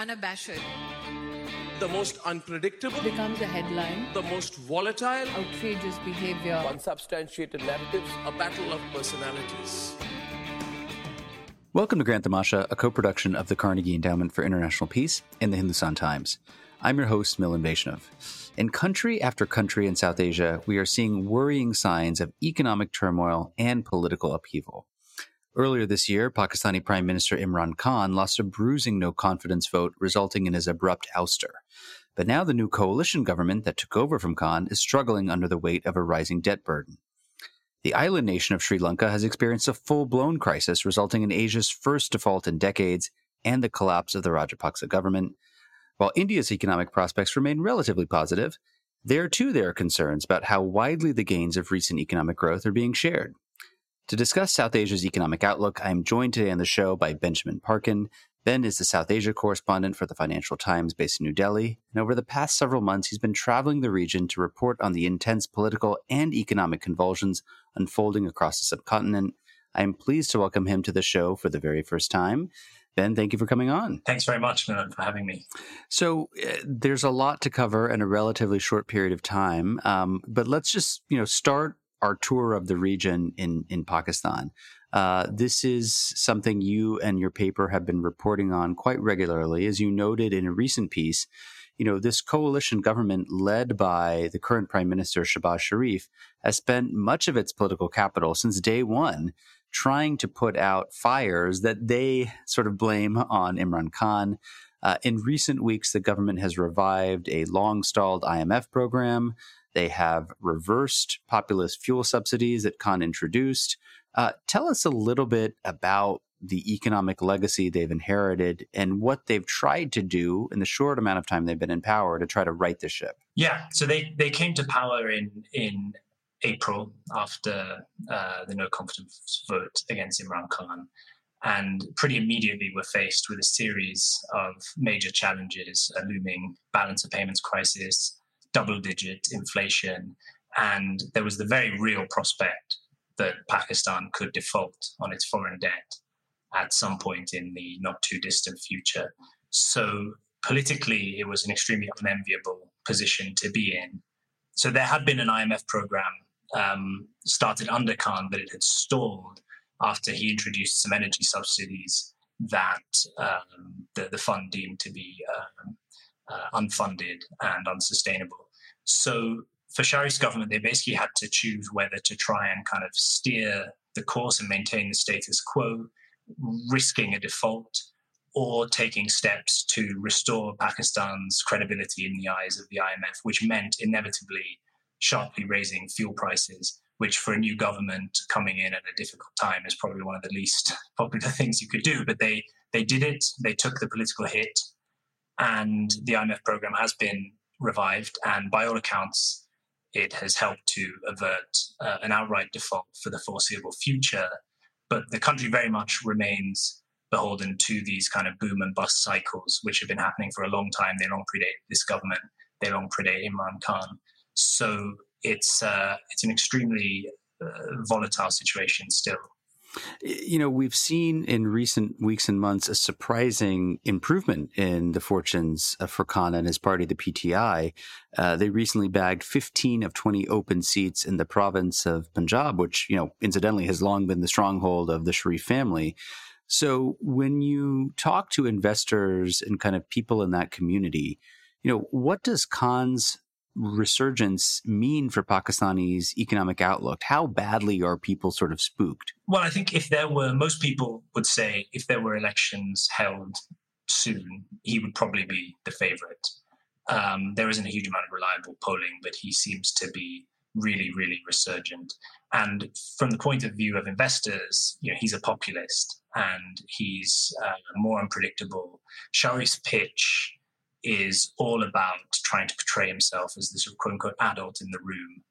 unabashed, the most unpredictable, becomes a headline, the most volatile, outrageous behavior, unsubstantiated narratives, a battle of personalities. Welcome to Grand Tamasha, a co production of the Carnegie Endowment for International Peace and the Hindustan Times. I'm your host, Milan Vaishnav. In country after country in South Asia, we are seeing worrying signs of economic turmoil and political upheaval. Earlier this year, Pakistani Prime Minister Imran Khan lost a bruising no confidence vote, resulting in his abrupt ouster. But now the new coalition government that took over from Khan is struggling under the weight of a rising debt burden. The island nation of Sri Lanka has experienced a full blown crisis, resulting in Asia's first default in decades and the collapse of the Rajapaksa government. While India's economic prospects remain relatively positive, there too there are concerns about how widely the gains of recent economic growth are being shared. To discuss South Asia's economic outlook, I am joined today on the show by Benjamin Parkin. Ben is the South Asia correspondent for the Financial Times based in New Delhi, and over the past several months, he's been traveling the region to report on the intense political and economic convulsions unfolding across the subcontinent. I am pleased to welcome him to the show for the very first time. Ben, thank you for coming on. Thanks very much, for having me. So, uh, there's a lot to cover in a relatively short period of time, um, but let's just you know start our tour of the region in in Pakistan. Uh, this is something you and your paper have been reporting on quite regularly, as you noted in a recent piece. You know, this coalition government led by the current Prime Minister Shehbaz Sharif has spent much of its political capital since day one trying to put out fires that they sort of blame on Imran Khan. Uh, in recent weeks, the government has revived a long stalled IMF program. They have reversed populist fuel subsidies that Khan introduced. Uh, tell us a little bit about the economic legacy they've inherited and what they've tried to do in the short amount of time they've been in power to try to right the ship. Yeah, so they, they came to power in in April after uh, the no confidence vote against Imran Khan. And pretty immediately were faced with a series of major challenges a looming balance of payments crisis, double digit inflation, and there was the very real prospect that Pakistan could default on its foreign debt at some point in the not too distant future. So politically, it was an extremely unenviable position to be in. So there had been an IMF program um, started under Khan, but it had stalled after he introduced some energy subsidies that um, the, the, fund deemed to be um, uh, unfunded and unsustainable. So for Sharif's government, they basically had to choose whether to try and kind of steer the course and maintain the status quo, risking a default, or taking steps to restore Pakistan's credibility in the eyes of the IMF, which meant inevitably sharply raising fuel prices, which for a new government coming in at a difficult time is probably one of the least popular things you could do. But they they did it. They took the political hit, and the IMF program has been revived. And by all accounts, it has helped to avert uh, an outright default for the foreseeable future. But the country very much remains beholden to these kind of boom and bust cycles, which have been happening for a long time. They long predate this government. They long predate Imran Khan. So it's uh, it's an extremely uh, volatile situation still. You know, we've seen in recent weeks and months a surprising improvement in the fortunes for Khan and his party, the PTI. Uh, they recently bagged 15 of 20 open seats in the province of Punjab, which, you know, incidentally has long been the stronghold of the Sharif family. So when you talk to investors and kind of people in that community, you know, what does Khan's resurgence mean for Pakistani's economic outlook? How badly are people sort of spooked? Well, I think if there were, most people would say if there were elections held soon, he would probably be the favorite. Um, there isn't a huge amount of reliable polling, but he seems to be really, really resurgent. And from the point of view of investors, you know, he's a populist and he's uh, more unpredictable. Sharif's pitch is all about trying to portray himself as this sort of quote unquote adult in the room.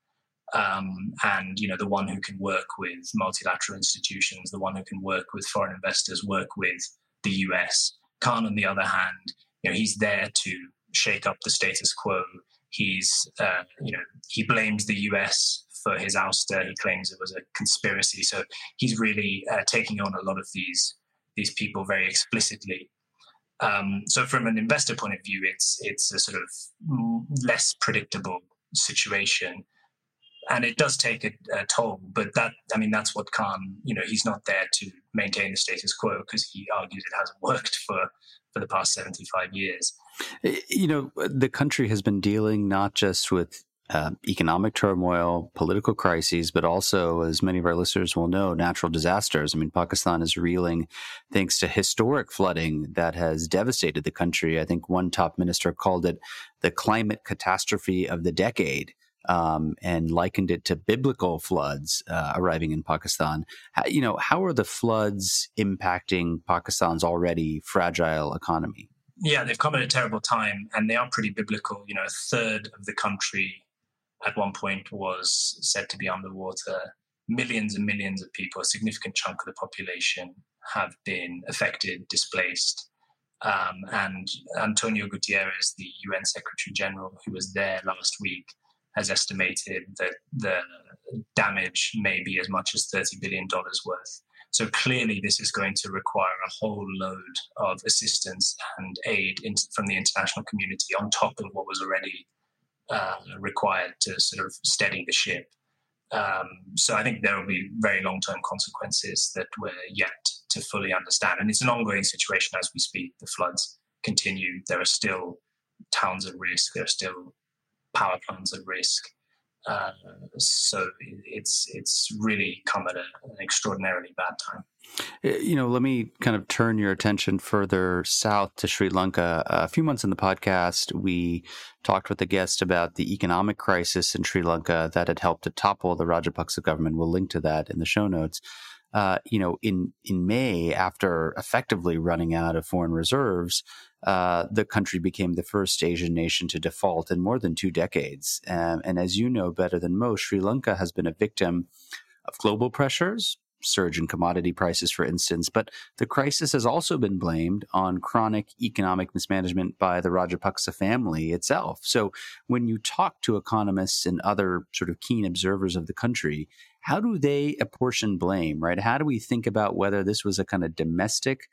Um, and you know the one who can work with multilateral institutions, the one who can work with foreign investors, work with the US. Khan, on the other hand, you know he's there to shake up the status quo. He's uh, you know he blames the US for his ouster. He claims it was a conspiracy. So he's really uh, taking on a lot of these these people very explicitly. Um, so from an investor point of view, it's it's a sort of less predictable situation, and it does take a, a, toll. But that I mean, that's what Khan. You know, he's not there to maintain the status quo because he argues it hasn't worked for for the past seventy five years. You know, the country has been dealing not just with uh, economic turmoil, political crises, but also, as many of our listeners will know, natural disasters. I mean, Pakistan is reeling thanks to historic flooding that has devastated the country. I think one top minister called it the climate catastrophe of the decade. Um, and likened it to biblical floods uh, arriving in Pakistan. How, you know, how are the floods impacting Pakistan's already fragile economy? Yeah, they've come at a terrible time, and they are pretty biblical. You know, a third of the country at one point was said to be underwater. Millions and millions of people, a significant chunk of the population, have been affected, displaced. Um, and Antonio Guterres, the UN Secretary General, who was there last week, has estimated that the damage may be as much as $30 billion worth. So clearly, this is going to require a whole load of assistance and aid in, from the international community on top of what was already uh, required to sort of steady the ship. Um, so I think there will be very long term consequences that we're yet to fully understand. And it's an ongoing situation as we speak. The floods continue. There are still towns at risk. There are still power plants at risk. Uh, so it's it's really come at a, an extraordinarily bad time. Uh, you know, let me kind of turn your attention further south to Sri Lanka. A few months in the podcast, we talked with a guest about the economic crisis in Sri Lanka that had helped to topple the Rajapaksa government. We'll link to that in the show notes. Uh, you know, in in May, after effectively running out of foreign reserves, uh, the country became the first Asian nation to default in more than two decades. Um, and as you know better than most, Sri Lanka has been a victim of global pressures, surge in commodity prices, for instance. But the crisis has also been blamed on chronic economic mismanagement by the Rajapaksa family itself. So when you talk to economists and other sort of keen observers of the country, how do they apportion blame, right? How do we think about whether this was a kind of domestic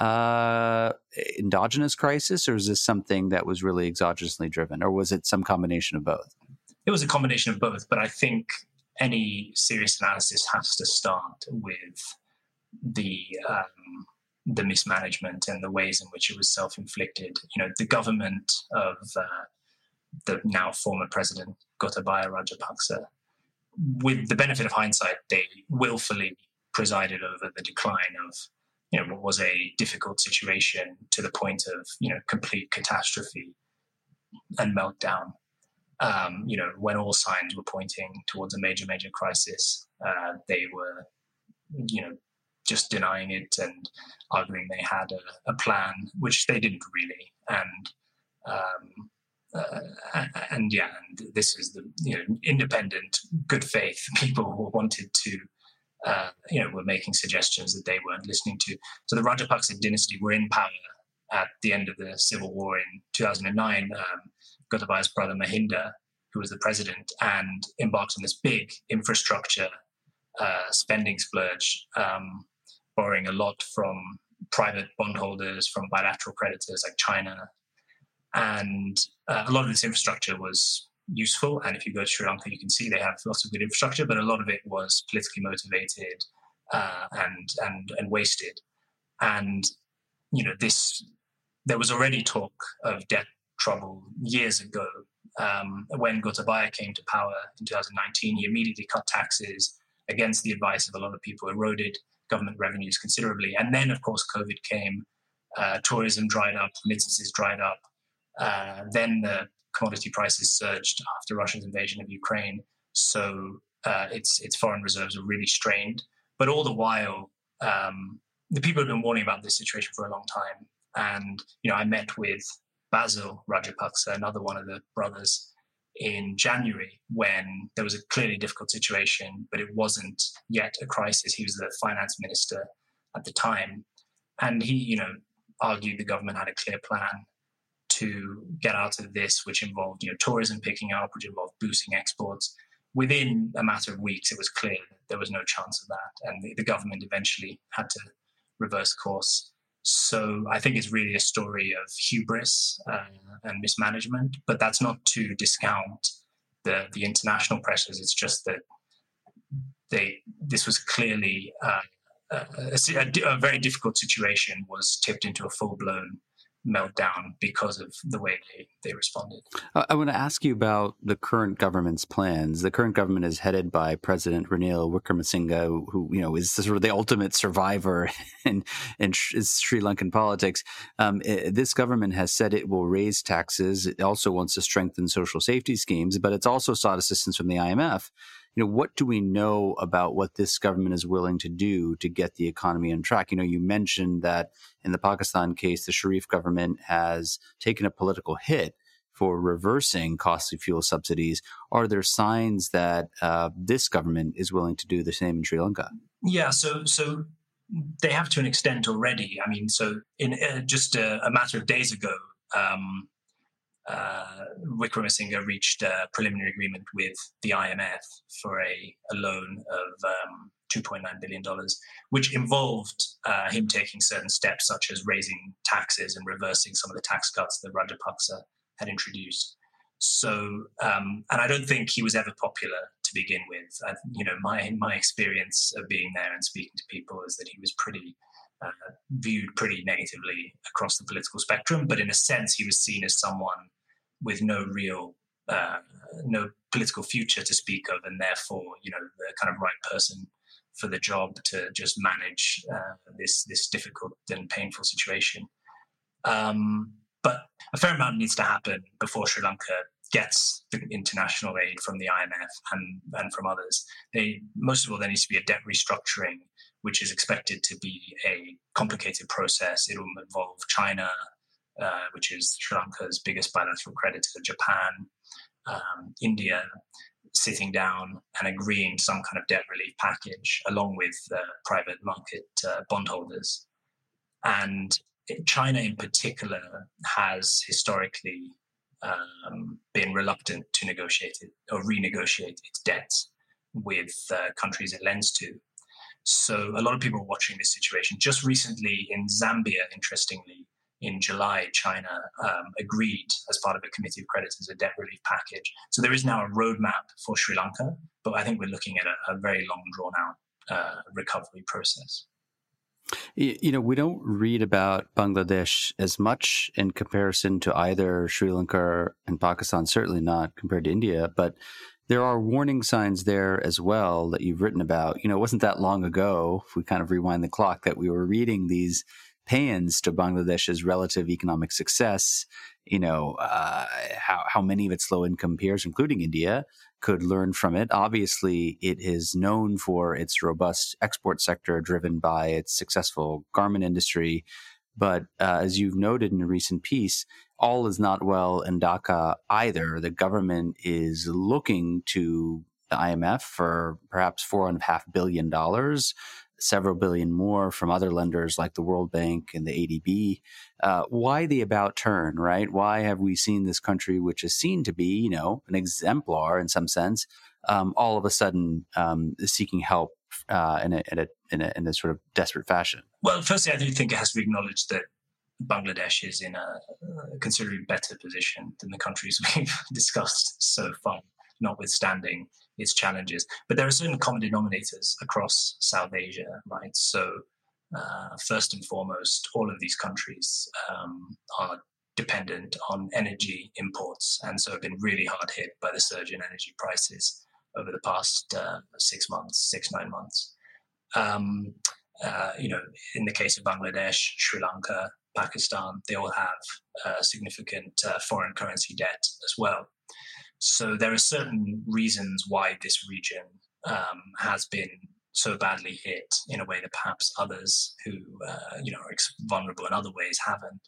uh, endogenous crisis, or is this something that was really exogenously driven, or was it some combination of both? It was a combination of both, but I think any serious analysis has to start with the um, the mismanagement and the ways in which it was self-inflicted. You know, the government of uh, the now former president Gotabaya Rajapaksa, with the benefit of hindsight, they willfully presided over the decline of you know what was a difficult situation to the point of you know complete catastrophe and meltdown um, you know, when all signs were pointing towards a major, major crisis, uh, they were, you know, just denying it and arguing they had a, a plan, which they didn't really. And um, uh, and yeah, and this is the you know independent, good faith people who wanted to. Uh, you know, were making suggestions that they weren't listening to. So the Rajapaksa dynasty were in power at the end of the civil war in 2009. Um, Gotabaya's brother Mahinda, who was the president, and embarked on this big infrastructure uh, spending splurge, um, borrowing a lot from private bondholders, from bilateral creditors like China. And uh, a lot of this infrastructure was useful. And if you go to Sri Lanka, you can see they have lots of good infrastructure, but a lot of it was politically motivated uh, and and and wasted. And you know, this there was already talk of debt trouble years ago. Um, when Gotabaya came to power in 2019, he immediately cut taxes against the advice of a lot of people, eroded government revenues considerably. And then, of course, COVID came, uh, tourism dried up, remittances dried up. Uh, then the commodity prices surged after Russia's invasion of Ukraine. So uh, its its foreign reserves are really strained. But all the while, um, the people have been warning about this situation for a long time. And you know, I met with Basil Rajapaksa, another one of the brothers, in January when there was a clearly difficult situation, but it wasn't yet a crisis. He was the finance minister at the time. And he, you know, argued the government had a clear plan to get out of this, which involved, you know, tourism picking up, which involved boosting exports. Within a matter of weeks, it was clear there was no chance of that. And the, the government eventually had to reverse course So I think it's really a story of hubris uh, and mismanagement, but that's not to discount the the international pressures. It's just that they this was clearly uh, a, a, a, very difficult situation was tipped into a full blown meltdown because of the way they, they responded. I want to ask you about the current government's plans. The current government is headed by President Ranil Wickremesinghe, who you know is sort of the ultimate survivor in in Sri Lankan politics. Um, it, this government has said it will raise taxes. It also wants to strengthen social safety schemes, but it's also sought assistance from the IMF you know, what do we know about what this government is willing to do to get the economy on track? You know, you mentioned that in the Pakistan case, the Sharif government has taken a political hit for reversing costly fuel subsidies. Are there signs that uh, this government is willing to do the same in Sri Lanka? Yeah, so so they have to an extent already. I mean, so in uh, just a, a, matter of days ago, um, uh, Wickremesinghe reached a preliminary agreement with the IMF for a, a loan of um, $2.9 billion, which involved uh, him taking certain steps, such as raising taxes and reversing some of the tax cuts that Rajapaksa had introduced. So, um, and I don't think he was ever popular to begin with. I, you know, my my experience of being there and speaking to people is that he was pretty uh, viewed pretty negatively across the political spectrum. But in a sense, he was seen as someone with no real uh, no political future to speak of, and therefore, you know, the kind of right person for the job to just manage uh, this this difficult and painful situation. Um, but a fair amount needs to happen before Sri Lanka gets the international aid from the IMF and, and from others. They most of all there needs to be a debt restructuring, which is expected to be a complicated process. It will involve China, uh, which is Sri Lanka's biggest bilateral creditor, Japan, um, India, sitting down and agreeing some kind of debt relief package along with uh, private market uh, bondholders. And China, in particular, has historically um, been reluctant to negotiate it or renegotiate its debts with uh, countries it lends to. So a lot of people are watching this situation. Just recently in Zambia, interestingly, in July, China um, agreed as part of a committee of creditors a debt relief package. So there is now a roadmap for Sri Lanka, but I think we're looking at a, a very long, drawn out uh, recovery process. You know, we don't read about Bangladesh as much in comparison to either Sri Lanka and Pakistan, certainly not compared to India, but there are warning signs there as well that you've written about. You know, it wasn't that long ago, if we kind of rewind the clock, that we were reading these paeans to Bangladesh's relative economic success, you know, uh, how, how many of its low income peers, including India, could learn from it. Obviously, it is known for its robust export sector driven by its successful garment industry. But uh, as you've noted in a recent piece, all is not well in Dhaka either. The government is looking to the IMF for perhaps four and a half billion dollars several billion more from other lenders like the World Bank and the ADB. Uh, why the about turn, right? Why have we seen this country, which is seen to be, you know, an exemplar in some sense, um, all of a sudden um, seeking help uh, in, a, in, a, in, a, in a sort of desperate fashion? Well, firstly, I do think it has to be acknowledged that Bangladesh is in a considerably better position than the countries we've discussed so far, notwithstanding its challenges. But there are certain common denominators across South Asia, right? So, uh, first and foremost, all of these countries um, are dependent on energy imports and so have been really hard hit by the surge in energy prices over the past uh, six months, six, nine months. Um, uh, you know, in the case of Bangladesh, Sri Lanka, Pakistan, they all have uh, significant uh, foreign currency debt as well. So there are certain reasons why this region um, has been so badly hit in a way that perhaps others who uh, you know are vulnerable in other ways haven't.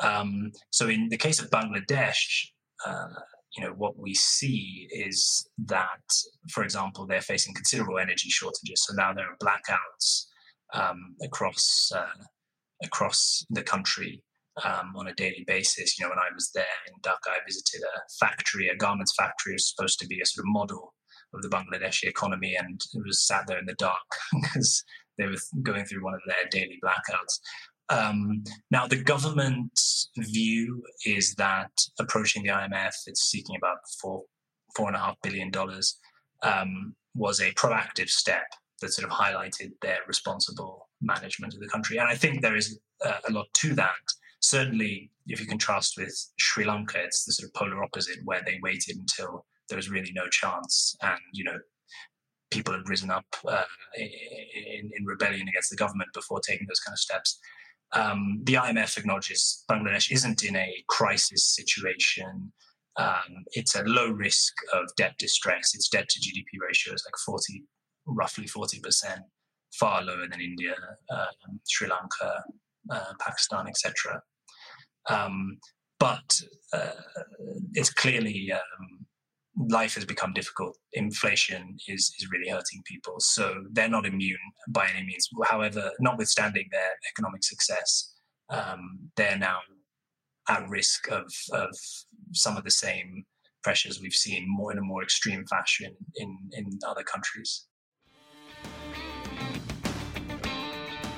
Um, so in the case of Bangladesh, uh, you know what we see is that, for example, they're facing considerable energy shortages. So now there are blackouts um, across uh, across the country um, on a daily basis. You know, when I was there in Dhaka, I visited a factory, a garments factory, was supposed to be a sort of model of the Bangladeshi economy, and it was sat there in the dark because they were going through one of their daily blackouts. Um, now, the government's view is that approaching the IMF, it's seeking about four four and a half billion dollars, um, was a proactive step that sort of highlighted their responsible management of the country. And I think there is uh, a lot to that. Certainly, if you contrast with Sri Lanka, it's the sort of polar opposite, where they waited until there was really no chance, and you know, people had risen up uh, in, in, rebellion against the government before taking those kind of steps. Um, the IMF acknowledges Bangladesh isn't in a crisis situation. Um, it's a low risk of debt distress. Its debt to GDP ratio is like 40, roughly 40%, far lower than India, um, Sri Lanka, uh, Pakistan, etc. Um, but uh, it's clearly um, life has become difficult. Inflation is is really hurting people, so they're not immune by any means. However, notwithstanding their economic success, um, they're now at risk of of some of the same pressures we've seen more in a more extreme fashion in in other countries.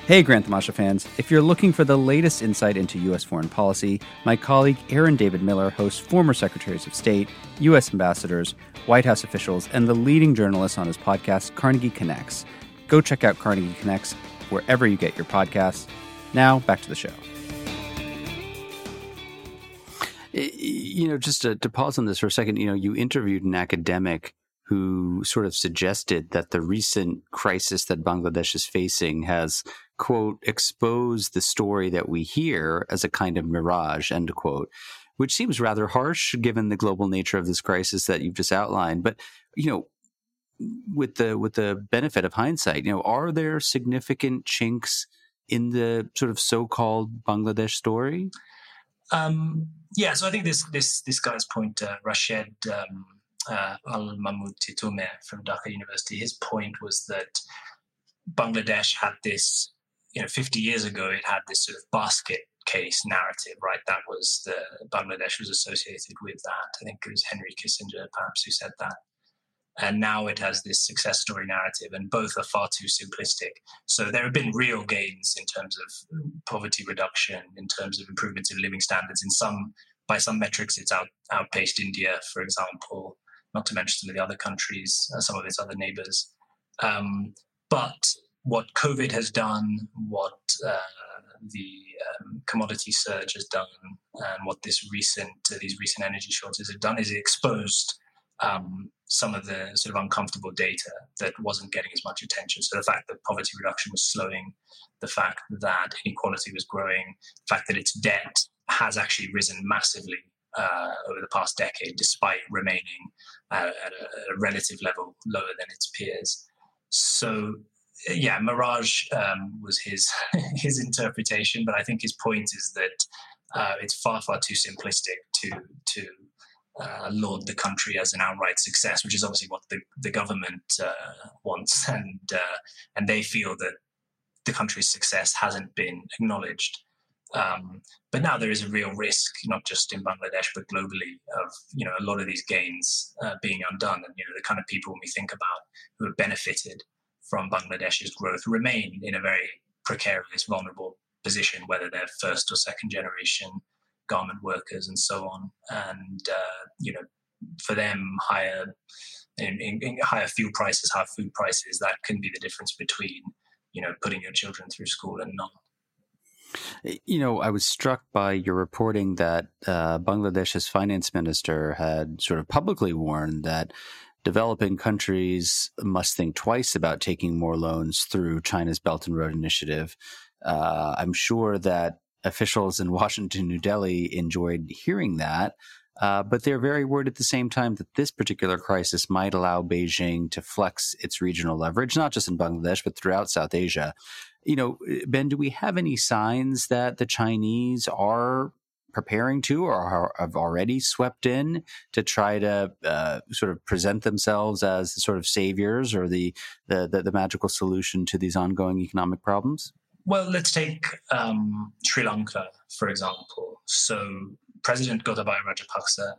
Hey, Grand Tamasha fans. If you're looking for the latest insight into U.S. foreign policy, my colleague Aaron David Miller hosts former secretaries of state, U.S. ambassadors, White House officials, and the leading journalists on his podcast, Carnegie Connects. Go check out Carnegie Connects wherever you get your podcasts. Now, back to the show. You know, just to, to pause on this for a second, you know, you interviewed an academic who sort of suggested that the recent crisis that Bangladesh is facing has, quote, exposed the story that we hear as a kind of mirage, end quote, which seems rather harsh given the global nature of this crisis that you've just outlined. But, you know, with the with the benefit of hindsight, you know, are there significant chinks in the sort of so-called Bangladesh story? Um, yeah, so I think this this this guy's point, uh, Rashed um, uh, Al Mahmoud Titumir from Dhaka University, his point was that Bangladesh had this, you know, 50 years ago, it had this sort of basket case narrative, right? That was the Bangladesh was associated with that. I think it was Henry Kissinger, perhaps, who said that. And now it has this success story narrative, and both are far too simplistic. So there have been real gains in terms of poverty reduction, in terms of improvements in living standards. In some, by some metrics, it's out, outpaced India, for example not to mention some of the other countries, uh, some of its other neighbors. Um, but what COVID has done, what uh, the um, commodity surge has done, and what this recent uh, these recent energy shortages have done is exposed um, some of the sort of uncomfortable data that wasn't getting as much attention. So the fact that poverty reduction was slowing, the fact that inequality was growing, the fact that its debt has actually risen massively uh, over the past decade, despite remaining uh, at, a, at, a, relative level lower than its peers. So, yeah, Mirage um, was his his interpretation, but I think his point is that uh, it's far far too simplistic to to uh, laud the country as an outright success, which is obviously what the, the government uh, wants, and uh, and they feel that the country's success hasn't been acknowledged. Um, but now there is a real risk, not just in Bangladesh but globally, of you know a lot of these gains uh, being undone, and you know the kind of people we think about who have benefited from Bangladesh's growth remain in a very precarious, vulnerable position, whether they're first or second generation garment workers and so on. And uh, you know, for them, higher in, in, in higher fuel prices, higher food prices, that can be the difference between you know putting your children through school and not. You know, I was struck by your reporting that uh, Bangladesh's finance minister had sort of publicly warned that developing countries must think twice about taking more loans through China's Belt and Road Initiative. Uh, I'm sure that officials in Washington, New Delhi enjoyed hearing that. Uh, but they're very worried at the same time that this particular crisis might allow Beijing to flex its regional leverage, not just in Bangladesh, but throughout South Asia you know, Ben, do we have any signs that the Chinese are preparing to or have already swept in to try to uh, sort of present themselves as the sort of saviors or the, the, the, the magical solution to these ongoing economic problems? Well, let's take um, Sri Lanka, for example. So President Gotabaya Rajapaksa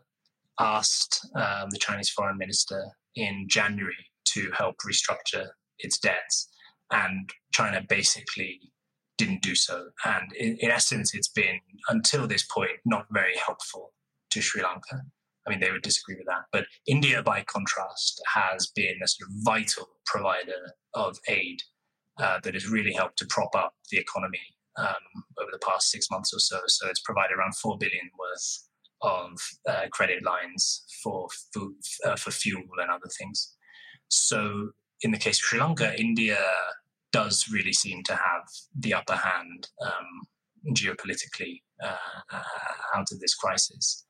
asked um, the Chinese foreign minister in January to help restructure its debts and China basically didn't do so. And in, in, essence, it's been, until this point, not very helpful to Sri Lanka. I mean, they would disagree with that. But India, by contrast, has been a sort of vital provider of aid uh, that has really helped to prop up the economy um, over the past six months or so. So it's provided around 4 billion worth of uh, credit lines for food, uh, for fuel and other things. So in the case of Sri Lanka, India does really seem to have the upper hand um, geopolitically uh, out of this crisis.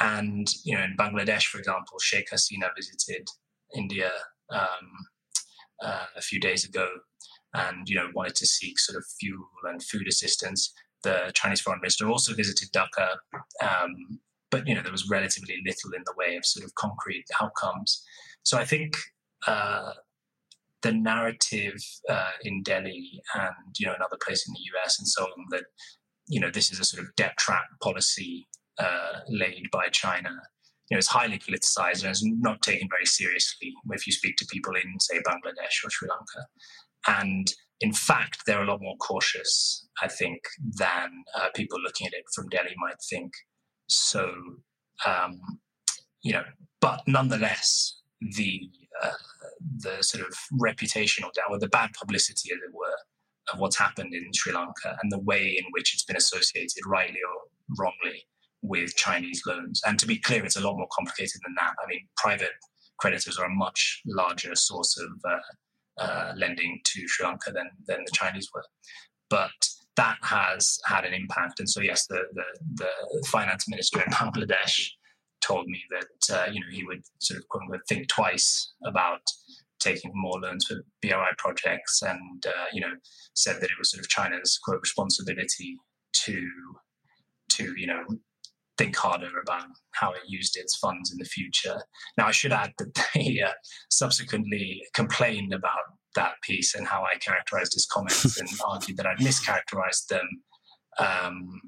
And you know, in Bangladesh, for example, Sheikh Hasina visited India um, uh, a few days ago, and you know wanted to seek sort of fuel and food assistance. The Chinese foreign minister also visited Dhaka, um, but you know there was relatively little in the way of sort of concrete outcomes. So I think uh, the narrative uh, in Delhi and you know another place in the US and so on that you know this is a sort of debt trap policy uh, laid by China. You know, it's highly politicized and it's not taken very seriously if you speak to people in, say, Bangladesh or Sri Lanka. And in fact, they're a lot more cautious, I think, than uh, people looking at it from Delhi might think. So, um, you know, but nonetheless, the uh, the sort of reputational down, or the bad publicity, as it were, of what's happened in Sri Lanka and the way in which it's been associated, rightly or wrongly, with Chinese loans. And to be clear, it's a lot more complicated than that. I mean, private creditors are a much larger source of uh, uh, lending to Sri Lanka than, than the Chinese were. But that has had an impact. And so, yes, the, the, the finance minister in Bangladesh told me that uh, you know he would sort of quote unquote think twice about taking more loans for BRI projects, and uh, you know said that it was sort of China's quote responsibility to to you know think harder about how it used its funds in the future. Now, I should add that they uh, subsequently complained about that piece and how I characterized his comments and argued that I'd mischaracterized them. Um,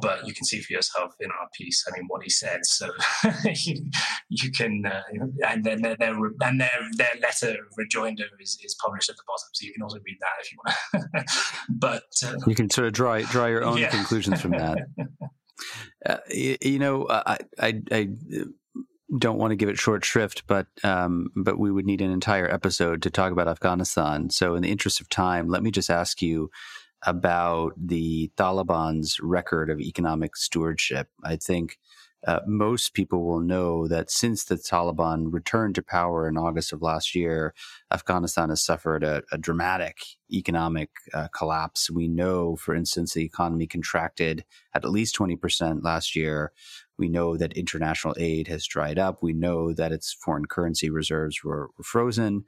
but you can see for yourself in our piece, I mean, what he said. So you, you, can, uh, and then their, their, and their, their letter rejoinder is, is published at the bottom, so you can also read that if you want. but uh, you can sort of draw draw your own yeah. conclusions from that. Uh, you, you, know, I, I, I don't want to give it short shrift, but um, but we would need an entire episode to talk about Afghanistan. So, in the interest of time, let me just ask you about the Taliban's record of economic stewardship. I think uh, most people will know that since the Taliban returned to power in August of last year, Afghanistan has suffered a, a dramatic economic uh, collapse. We know, for instance, the economy contracted at least 20% last year. We know that international aid has dried up. We know that its foreign currency reserves were, were frozen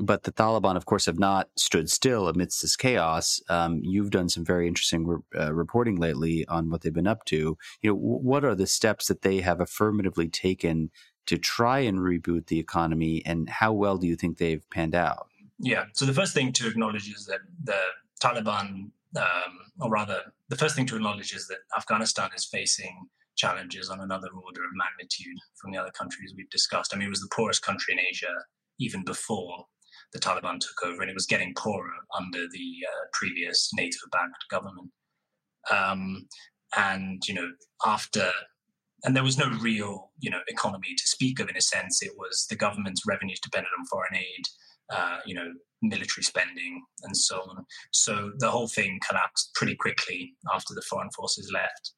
but the Taliban, of course, have not stood still amidst this chaos. Um, you've done some very interesting re- uh, reporting lately on what they've been up to. You know, w- what are the steps that they have affirmatively taken to try and reboot the economy, and how well do you think they've panned out? Yeah. So the first thing to acknowledge is that the Taliban, um, or rather, the first thing to acknowledge is that Afghanistan is facing challenges on another order of magnitude from the other countries we've discussed. I mean, it was the poorest country in Asia even before the Taliban took over, and it was getting poorer under the uh, previous NATO-backed government. Um, and you know, after and there was no real you know economy to speak of in a sense. It was the government's revenues depended on foreign aid, uh, you know, military spending, and so on. So the whole thing collapsed pretty quickly after the foreign forces left.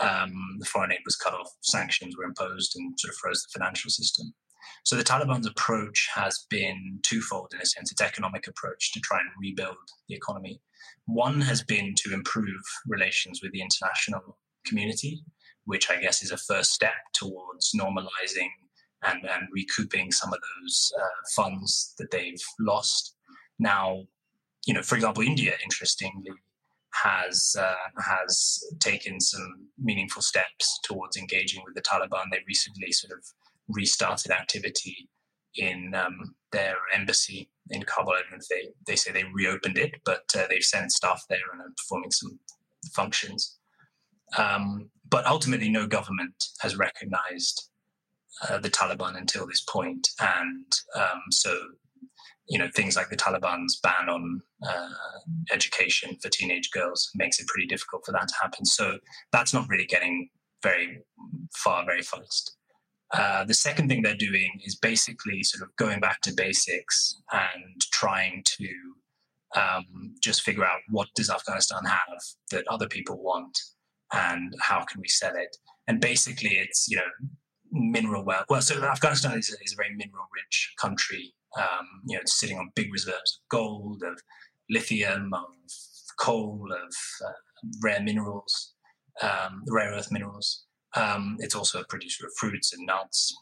Um, the foreign aid was cut off, sanctions were imposed, and sort of froze the financial system. So the Taliban's approach has been twofold in a sense its economic approach to try and rebuild the economy. One has been to improve relations with the international community, which I guess is a first step towards normalizing and, and recouping some of those uh, funds that they've lost. Now, you know, for example, India, interestingly, has uh, has taken some meaningful steps towards engaging with the Taliban. They recently sort of restarted activity in um, their embassy in Kabul. Don't they, they say they reopened it, but uh, they've sent staff there and are performing some functions. Um, but ultimately, no government has recognized uh, the Taliban until this point, and um, so you know things like the Taliban's ban on uh, education for teenage girls makes it pretty difficult for that to happen. So that's not really getting very far very fast. Uh, the second thing they're doing is basically sort of going back to basics and trying to um, just figure out what does Afghanistan have that other people want and how can we sell it. And basically, it's you know mineral wealth. Well, so Afghanistan is a, is a very mineral rich country. Um, you know, it's sitting on big reserves of gold, of lithium, of coal, of uh, rare minerals, um, rare earth minerals. Um, it's also a producer of fruits and nuts,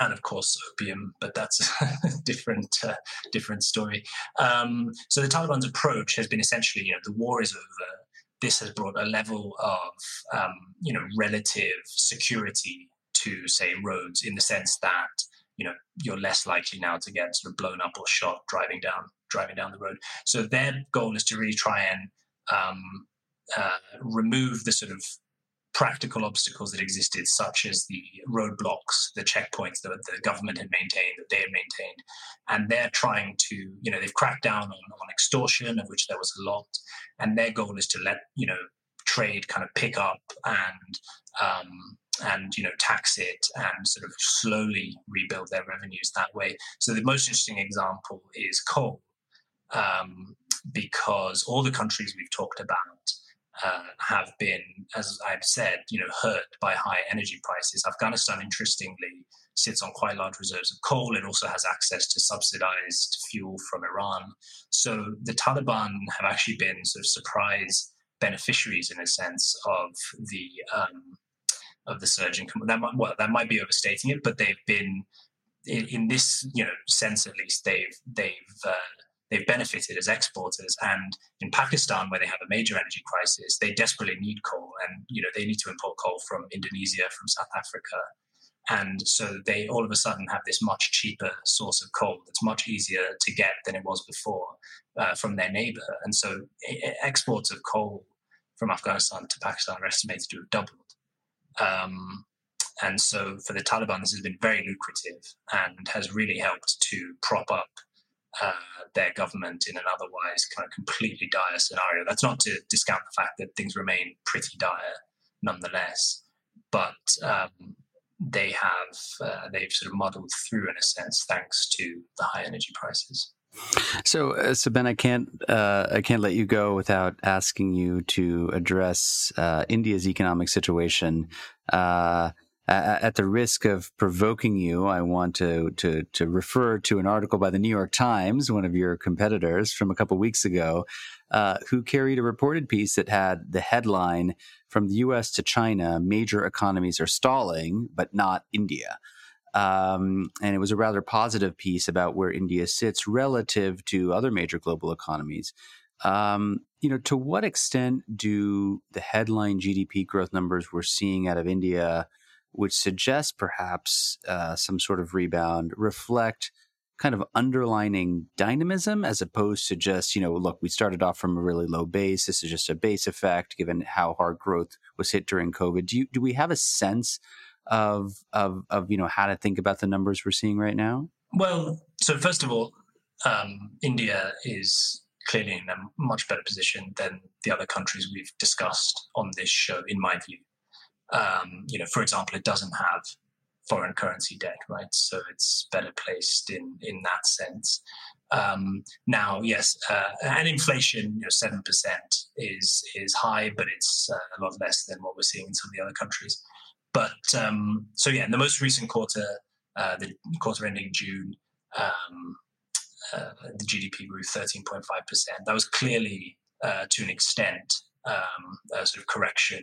and of course opium, but that's a different uh, different story. Um, so the Taliban's approach has been essentially, you know, the war is over. This has brought a level of, um, you know, relative security to say roads in the sense that you know you're less likely now to get sort of blown up or shot driving down driving down the road. So their goal is to really try and um, uh, remove the sort of practical obstacles that existed, such as the roadblocks, the checkpoints that the government had maintained, that they had maintained. And they're trying to, you know, they've cracked down on, on extortion, of which there was a lot. And their goal is to let, you know, trade kind of pick up and, um, and you know tax it and sort of slowly rebuild their revenues that way. So the most interesting example is coal, um, because all the countries we've talked about uh, have been, as I've said, you know, hurt by high energy prices. Afghanistan, interestingly, sits on quite large reserves of coal. It also has access to subsidized fuel from Iran. So the Taliban have actually been sort of surprise beneficiaries, in a sense, of the um, of the surge in that might, well that might be overstating it, but they've been in, in this you know sense at least they've they've uh, they've benefited as exporters. And in Pakistan, where they have a major energy crisis, they desperately need coal, and you know they need to import coal from Indonesia, from South Africa, and so they all of a sudden have this much cheaper source of coal that's much easier to get than it was before uh, from their neighbor. And so exports of coal from Afghanistan to Pakistan are estimated to have doubled. Um, and so for the Taliban, this has been very lucrative and has really helped to prop up uh, their government in an otherwise kind of completely dire scenario. That's not to discount the fact that things remain pretty dire nonetheless, but um, they have uh, they've sort of muddled through in a sense thanks to the high energy prices. So, uh, so Ben, I can't uh, I can't let you go without asking you to address uh, India's economic situation. Uh, at the risk of provoking you, I want to, to, to refer to an article by the New York Times, one of your competitors from a couple weeks ago, uh, who carried a reported piece that had the headline "From the U.S. to China, major economies are stalling, but not India." Um, and it was a rather positive piece about where India sits relative to other major global economies. Um, you know, to what extent do the headline GDP growth numbers we're seeing out of India? Which suggests perhaps uh, some sort of rebound, reflect kind of underlining dynamism as opposed to just, you know, look, we started off from a really low base. This is just a base effect given how hard growth was hit during COVID. Do you do we have a sense of of of you know how to think about the numbers we're seeing right now? Well, so first of all, um, India is clearly in a much better position than the other countries we've discussed on this show, in my view. Um, you know, for example, it doesn't have foreign currency debt, right? So it's better placed in in that sense. Um, now, yes, uh, and inflation, you know, seven percent is is high, but it's uh, a lot less than what we're seeing in some of the other countries. But um, so yeah, in the most recent quarter, uh, the quarter ending June, um, uh, the GDP grew thirteen point five percent. That was clearly, uh, to an extent, um, a sort of correction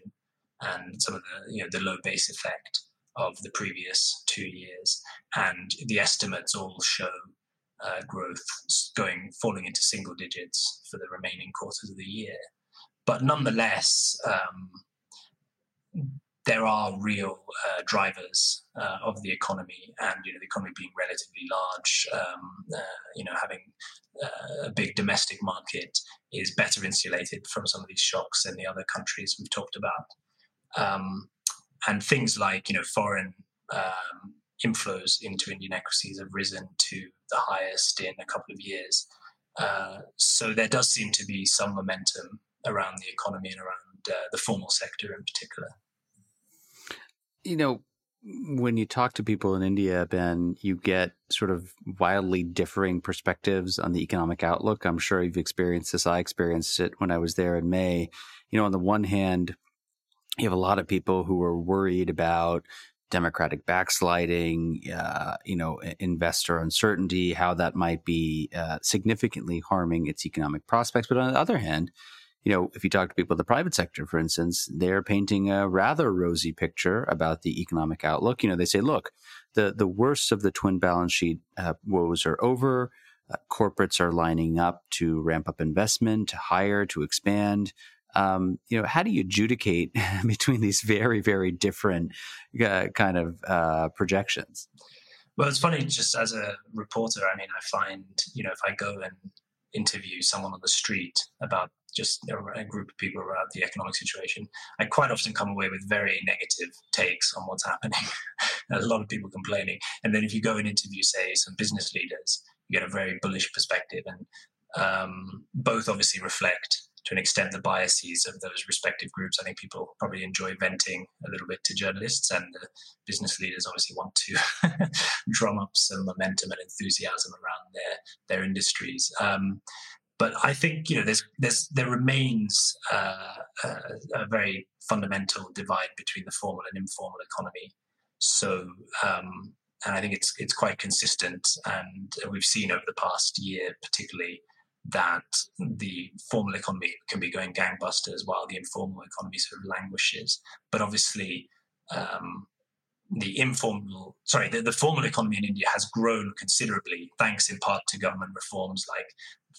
and some of the you know the low base effect of the previous two years, and the estimates all show uh, growth going falling into single digits for the remaining quarters of the year. But nonetheless, um, there are real uh, drivers uh, of the economy, and you know the economy being relatively large, um, uh, you know having uh, a big domestic market is better insulated from some of these shocks than the other countries we've talked about um, and things like you know foreign um, inflows into Indian equities have risen to the highest in a couple of years. Uh, so there does seem to be some momentum around the economy and around uh, the formal sector in particular. You know, when you talk to people in India, Ben, you get sort of wildly differing perspectives on the economic outlook. I'm sure you've experienced this. I experienced it when I was there in May. You know, on the one hand, you have a lot of people who are worried about democratic backsliding, uh, you know, investor uncertainty, how that might be uh, significantly harming its economic prospects. But on the other hand, you know, if you talk to people in the private sector, for instance, they're painting a rather rosy picture about the economic outlook. You know, they say, look, the, the worst of the twin balance sheet uh, woes are over. Uh, corporates are lining up to ramp up investment, to hire, to expand. Um, you know, how do you adjudicate between these very, very different uh, kind of uh, projections? Well, it's funny, just as a reporter, I mean, I find, you know, if I go and interview someone on the street about just a group of people about the economic situation, I quite often come away with very negative takes on what's happening. A lot of people complaining. And then if you go and interview, say, some business leaders, you get a very bullish perspective. And um, both obviously reflect to an extent the biases of those respective groups. I think people probably enjoy venting a little bit to journalists, and the business leaders obviously want to drum up some momentum and enthusiasm around their their industries. Um, but I think you know there's there's there remains uh, a, a, very fundamental divide between the formal and informal economy. So um, and I think it's it's quite consistent, and we've seen over the past year, particularly, that the formal economy can be going gangbusters while the informal economy sort of languishes. But obviously, um, the informal, sorry, the, the formal economy in India has grown considerably, thanks in part to government reforms like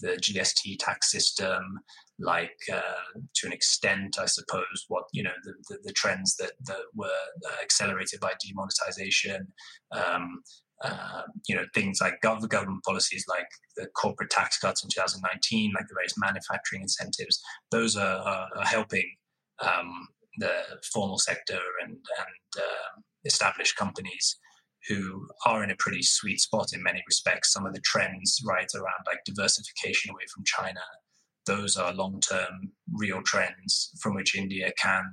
the GST tax system, like uh, to an extent, I suppose, what you know the, the, the trends that, that were uh, accelerated by demonetization. Um, uh, you know things like government government policies like the corporate tax cuts in 2019, like the various manufacturing incentives. Those are, are, are helping um, the formal sector and and uh, established companies who are in a pretty sweet spot in many respects. Some of the trends right around like diversification away from China, those are long-term real trends from which India can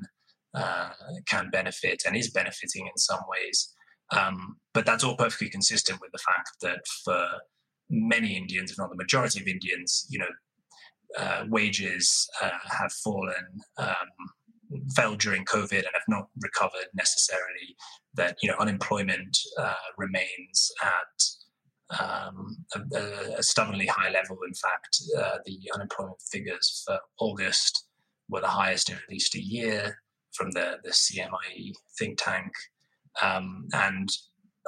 uh, can benefit and is benefiting in some ways. Um, but that's all perfectly consistent with the fact that for many Indians, if not the majority of Indians, you know, uh, wages uh, have fallen, um, fell during COVID, and have not recovered necessarily. That you know, unemployment uh, remains at um, a, a, stubbornly high level. In fact, uh, the unemployment figures for August were the highest in at least a year from the the CMIE think tank. Um, and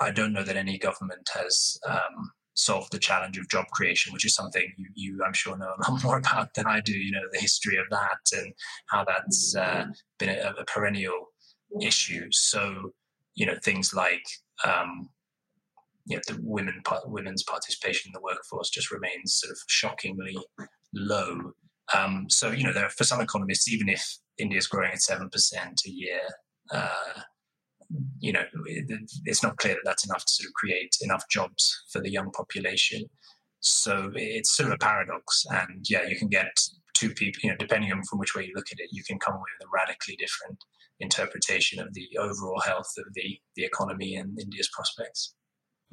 I don't know that any government has um, solved the challenge of job creation, which is something you, you, I'm sure, know a lot more about than I do. You know, the history of that and how that's uh, been a, a, perennial issue. So, you know, things like um, you know, the women women's participation in the workforce just remains sort of shockingly low. Um, so, you know, there, for some economists, even if India is growing at seven percent a year, uh, you know, it's not clear that that's enough to sort of create enough jobs for the young population. So it's sort of a paradox. And yeah, you can get two people, you know, depending on from which way you look at it, you can come away with a radically different interpretation of the overall health of the, the economy and India's prospects.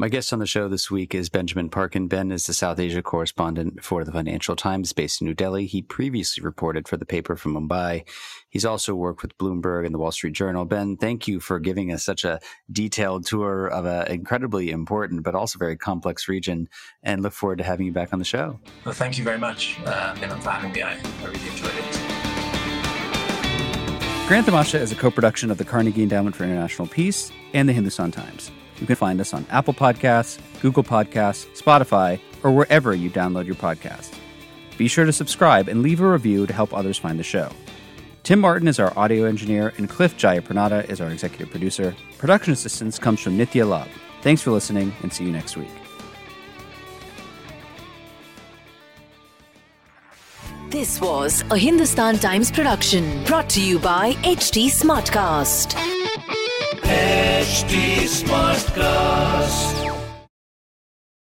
My guest on the show this week is Benjamin Parkin. Ben is the South Asia correspondent for the Financial Times based in New Delhi. He previously reported for the paper from Mumbai. He's also worked with Bloomberg and the Wall Street Journal. Ben, thank you for giving us such a detailed tour of an incredibly important but also very complex region and look forward to having you back on the show. Well, thank you very much, uh, for having me. I, I really enjoyed it. Grand Tamasha is a co-production of the Carnegie Endowment for International Peace and the Hindustan Times. You can find us on Apple Podcasts, Google Podcasts, Spotify, or wherever you download your podcasts. Be sure to subscribe and leave a review to help others find the show. Tim Martin is our audio engineer, and Cliff Jayapranada is our executive producer. Production assistance comes from Nithya Lab. Thanks for listening, and see you next week. This was a Hindustan Times production brought to you by HT Smartcast. HT Smartcast.